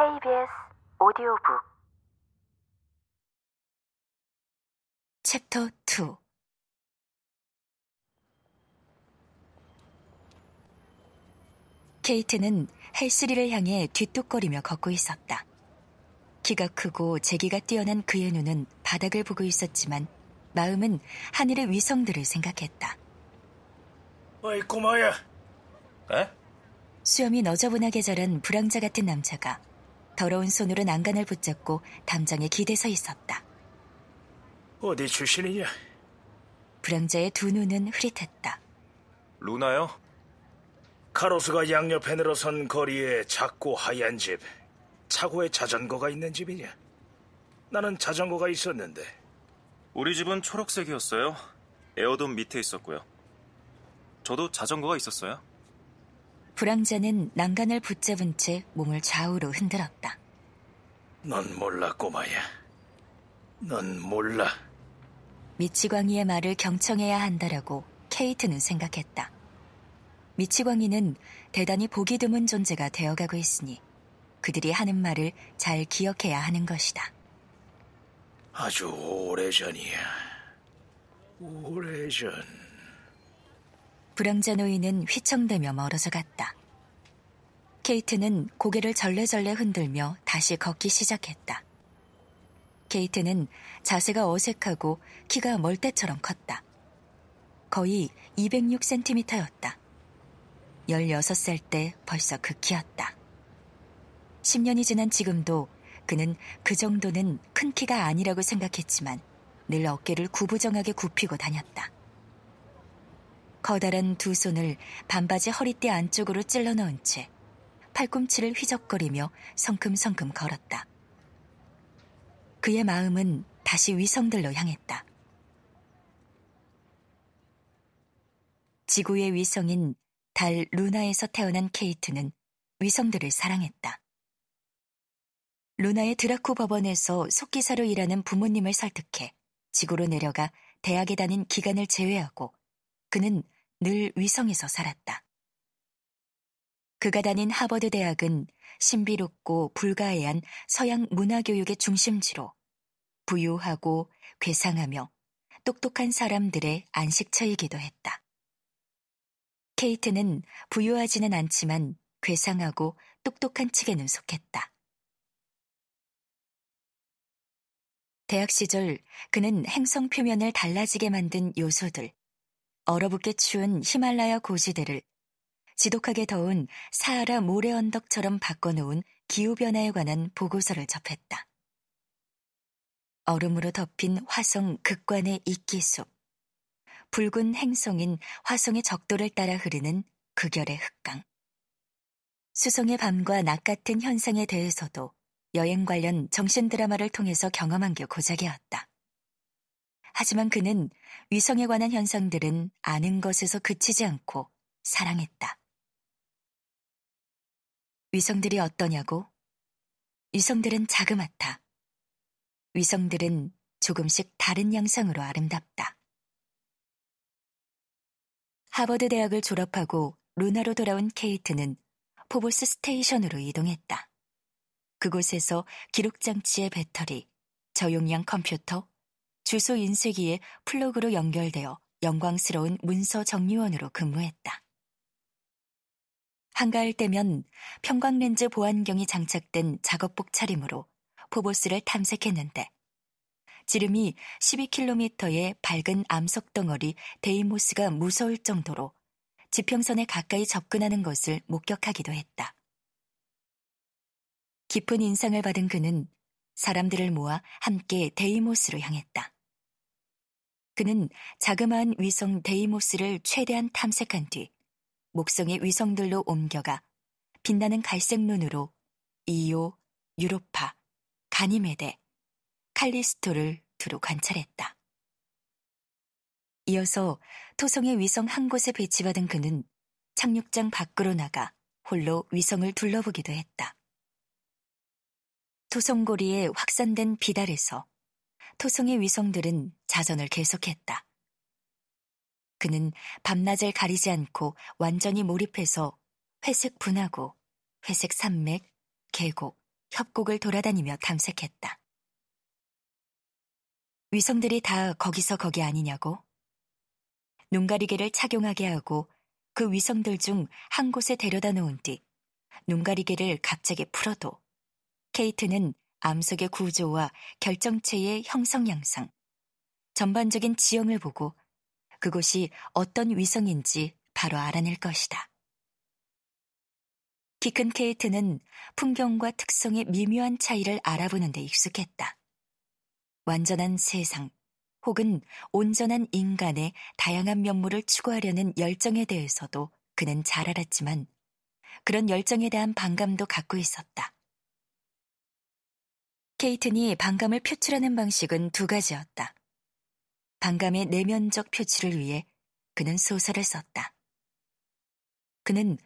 KBS 오디오북 챕터 2 케이트는 헬스리를 향해 뒤뚝거리며 걷고 있었다. 키가 크고 재기가 뛰어난 그의 눈은 바닥을 보고 있었지만 마음은 하늘의 위성들을 생각했다. 어이 꼬마야 에? 수염이 너저분하게 자란 불황자 같은 남자가 더러운 손으로 난간을 붙잡고 담장에 기대서 있었다. 어디 출신이냐? 불황자의 두 눈은 흐릿했다. 루나요? 카로스가 양옆에 늘어선 거리에 작고 하얀 집 차고에 자전거가 있는 집이냐? 나는 자전거가 있었는데 우리 집은 초록색이었어요. 에어돔 밑에 있었고요. 저도 자전거가 있었어요. 불황자는 난간을 붙잡은 채 몸을 좌우로 흔들었다. 넌 몰라 꼬마야 넌 몰라 미치광이의 말을 경청해야 한다라고 케이트는 생각했다. 미치광이는 대단히 보기 드문 존재가 되어가고 있으니 그들이 하는 말을 잘 기억해야 하는 것이다. 아주 오래전이야 오래전 불황자 노인은 휘청대며 멀어져 갔다. 케이트는 고개를 절레절레 흔들며 다시 걷기 시작했다. 케이트는 자세가 어색하고 키가 멀대처럼 컸다. 거의 206cm였다. 16살 때 벌써 그 키였다. 10년이 지난 지금도 그는 그 정도는 큰 키가 아니라고 생각했지만 늘 어깨를 구부정하게 굽히고 다녔다. 커다란 두 손을 반바지 허리띠 안쪽으로 찔러 넣은 채 팔꿈치를 휘적거리며 성큼성큼 걸었다. 그의 마음은 다시 위성들로 향했다. 지구의 위성인 달 루나에서 태어난 케이트는 위성들을 사랑했다. 루나의 드라쿠 법원에서 속기사로 일하는 부모님을 설득해 지구로 내려가 대학에 다닌 기간을 제외하고 그는 늘 위성에서 살았다. 그가 다닌 하버드 대학은 신비롭고 불가해한 서양 문화교육의 중심지로 부유하고 괴상하며 똑똑한 사람들의 안식처이기도 했다. 케이트는 부유하지는 않지만 괴상하고 똑똑한 측에는 속했다. 대학 시절 그는 행성 표면을 달라지게 만든 요소들, 얼어붙게 추운 히말라야 고지대를 지독하게 더운 사하라 모래 언덕처럼 바꿔놓은 기후변화에 관한 보고서를 접했다. 얼음으로 덮인 화성 극관의 이끼숲, 붉은 행성인 화성의 적도를 따라 흐르는 극열의 흑강, 수성의 밤과 낮 같은 현상에 대해서도 여행 관련 정신 드라마를 통해서 경험한 게 고작이었다. 하지만 그는 위성에 관한 현상들은 아는 것에서 그치지 않고 사랑했다. 위성들이 어떠냐고? 위성들은 자그맣다. 위성들은 조금씩 다른 양상으로 아름답다. 하버드 대학을 졸업하고 루나로 돌아온 케이트는 포보스 스테이션으로 이동했다. 그곳에서 기록장치의 배터리, 저용량 컴퓨터, 주소 인쇄기에 플러그로 연결되어 영광스러운 문서 정리원으로 근무했다. 한가할 때면 편광렌즈 보안경이 장착된 작업복 차림으로 포보스를 탐색했는데 지름이 12km의 밝은 암석 덩어리 데이모스가 무서울 정도로 지평선에 가까이 접근하는 것을 목격하기도 했다. 깊은 인상을 받은 그는 사람들을 모아 함께 데이모스로 향했다. 그는 자그마한 위성 데이모스를 최대한 탐색한 뒤 목성의 위성들로 옮겨가 빛나는 갈색 눈으로 이오, 유로파, 가니메데, 칼리스토를 두루 관찰했다. 이어서 토성의 위성 한 곳에 배치받은 그는 착륙장 밖으로 나가 홀로 위성을 둘러보기도 했다. 토성고리에 확산된 비달에서 토성의 위성들은 자전을 계속했다. 그는 밤낮을 가리지 않고 완전히 몰입해서 회색 분화구, 회색 산맥, 계곡, 협곡을 돌아다니며 탐색했다. 위성들이 다 거기서 거기 아니냐고? 눈가리개를 착용하게 하고 그 위성들 중 한 곳에 데려다 놓은 뒤 눈가리개를 갑자기 풀어도 케이트는 암석의 구조와 결정체의 형성 양상, 전반적인 지형을 보고 그곳이 어떤 위성인지 바로 알아낼 것이다. 키큰 케이트는 풍경과 특성의 미묘한 차이를 알아보는 데 익숙했다. 완전한 세상 혹은 온전한 인간의 다양한 면모를 추구하려는 열정에 대해서도 그는 잘 알았지만 그런 열정에 대한 반감도 갖고 있었다. 케이튼이 반감을 표출하는 방식은 두 가지였다. 반감의 내면적 표출을 위해 그는 소설을 썼다. 그는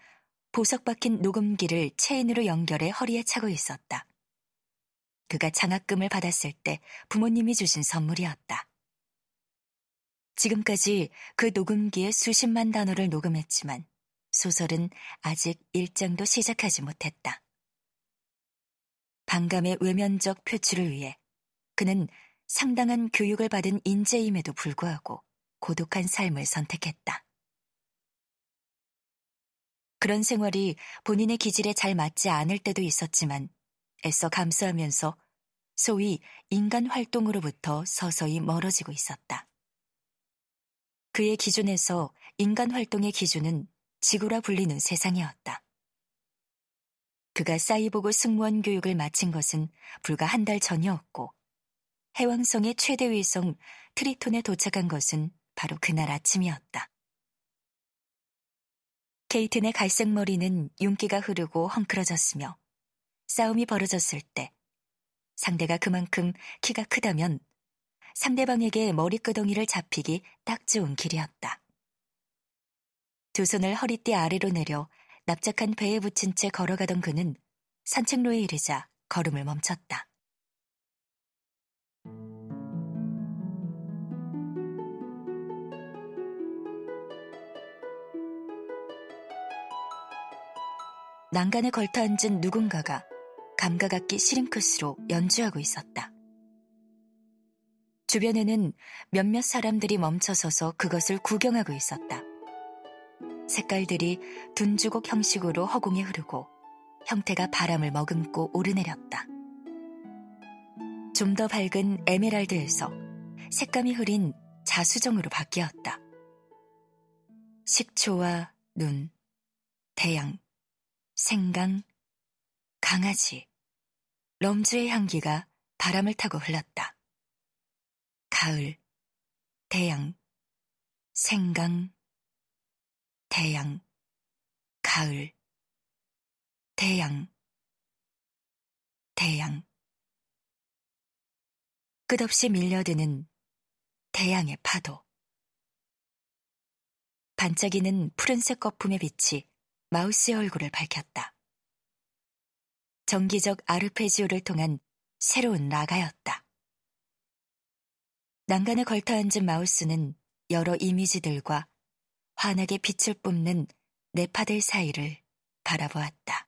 보석 박힌 녹음기를 체인으로 연결해 허리에 차고 있었다. 그가 장학금을 받았을 때 부모님이 주신 선물이었다. 지금까지 그 녹음기에 수십만 단어를 녹음했지만 소설은 아직 일장도 시작하지 못했다. 반감의 외면적 표출을 위해 그는 상당한 교육을 받은 인재임에도 불구하고 고독한 삶을 선택했다. 그런 생활이 본인의 기질에 잘 맞지 않을 때도 있었지만 애써 감수하면서 소위 인간 활동으로부터 서서히 멀어지고 있었다. 그의 기준에서 인간 활동의 기준은 지구라 불리는 세상이었다. 그가 사이보그 승무원 교육을 마친 것은 불과 한 달 전이었고, 해왕성의 최대 위성 트리톤에 도착한 것은 바로 그날 아침이었다. 케이튼의 갈색 머리는 윤기가 흐르고 헝클어졌으며 싸움이 벌어졌을 때 상대가 그만큼 키가 크다면 상대방에게 머리끄덩이를 잡히기 딱 좋은 길이었다. 두 손을 허리띠 아래로 내려 납작한 배에 붙인 채 걸어가던 그는 산책로에 이르자 걸음을 멈췄다. 난간에 걸터 앉은 누군가가 감각악기 시링크스로 연주하고 있었다. 주변에는 몇몇 사람들이 멈춰서서 그것을 구경하고 있었다. 색깔들이 둔주곡 형식으로 허공에 흐르고 형태가 바람을 머금고 오르내렸다. 좀 더 밝은 에메랄드에서 색감이 흐린 자수정으로 바뀌었다. 식초와 눈, 태양, 생강, 강아지, 럼주의 향기가 바람을 타고 흘렀다. 가을, 태양, 생강, 태양, 가을, 태양, 태양. 끝없이 밀려드는 태양의 파도. 반짝이는 푸른색 거품의 빛이 마우스의 얼굴을 밝혔다. 정기적 아르페지오를 통한 새로운 라가였다. 난간에 걸터 앉은 마우스는 여러 이미지들과 환하게 빛을 뿜는 네파들 사이를 바라보았다.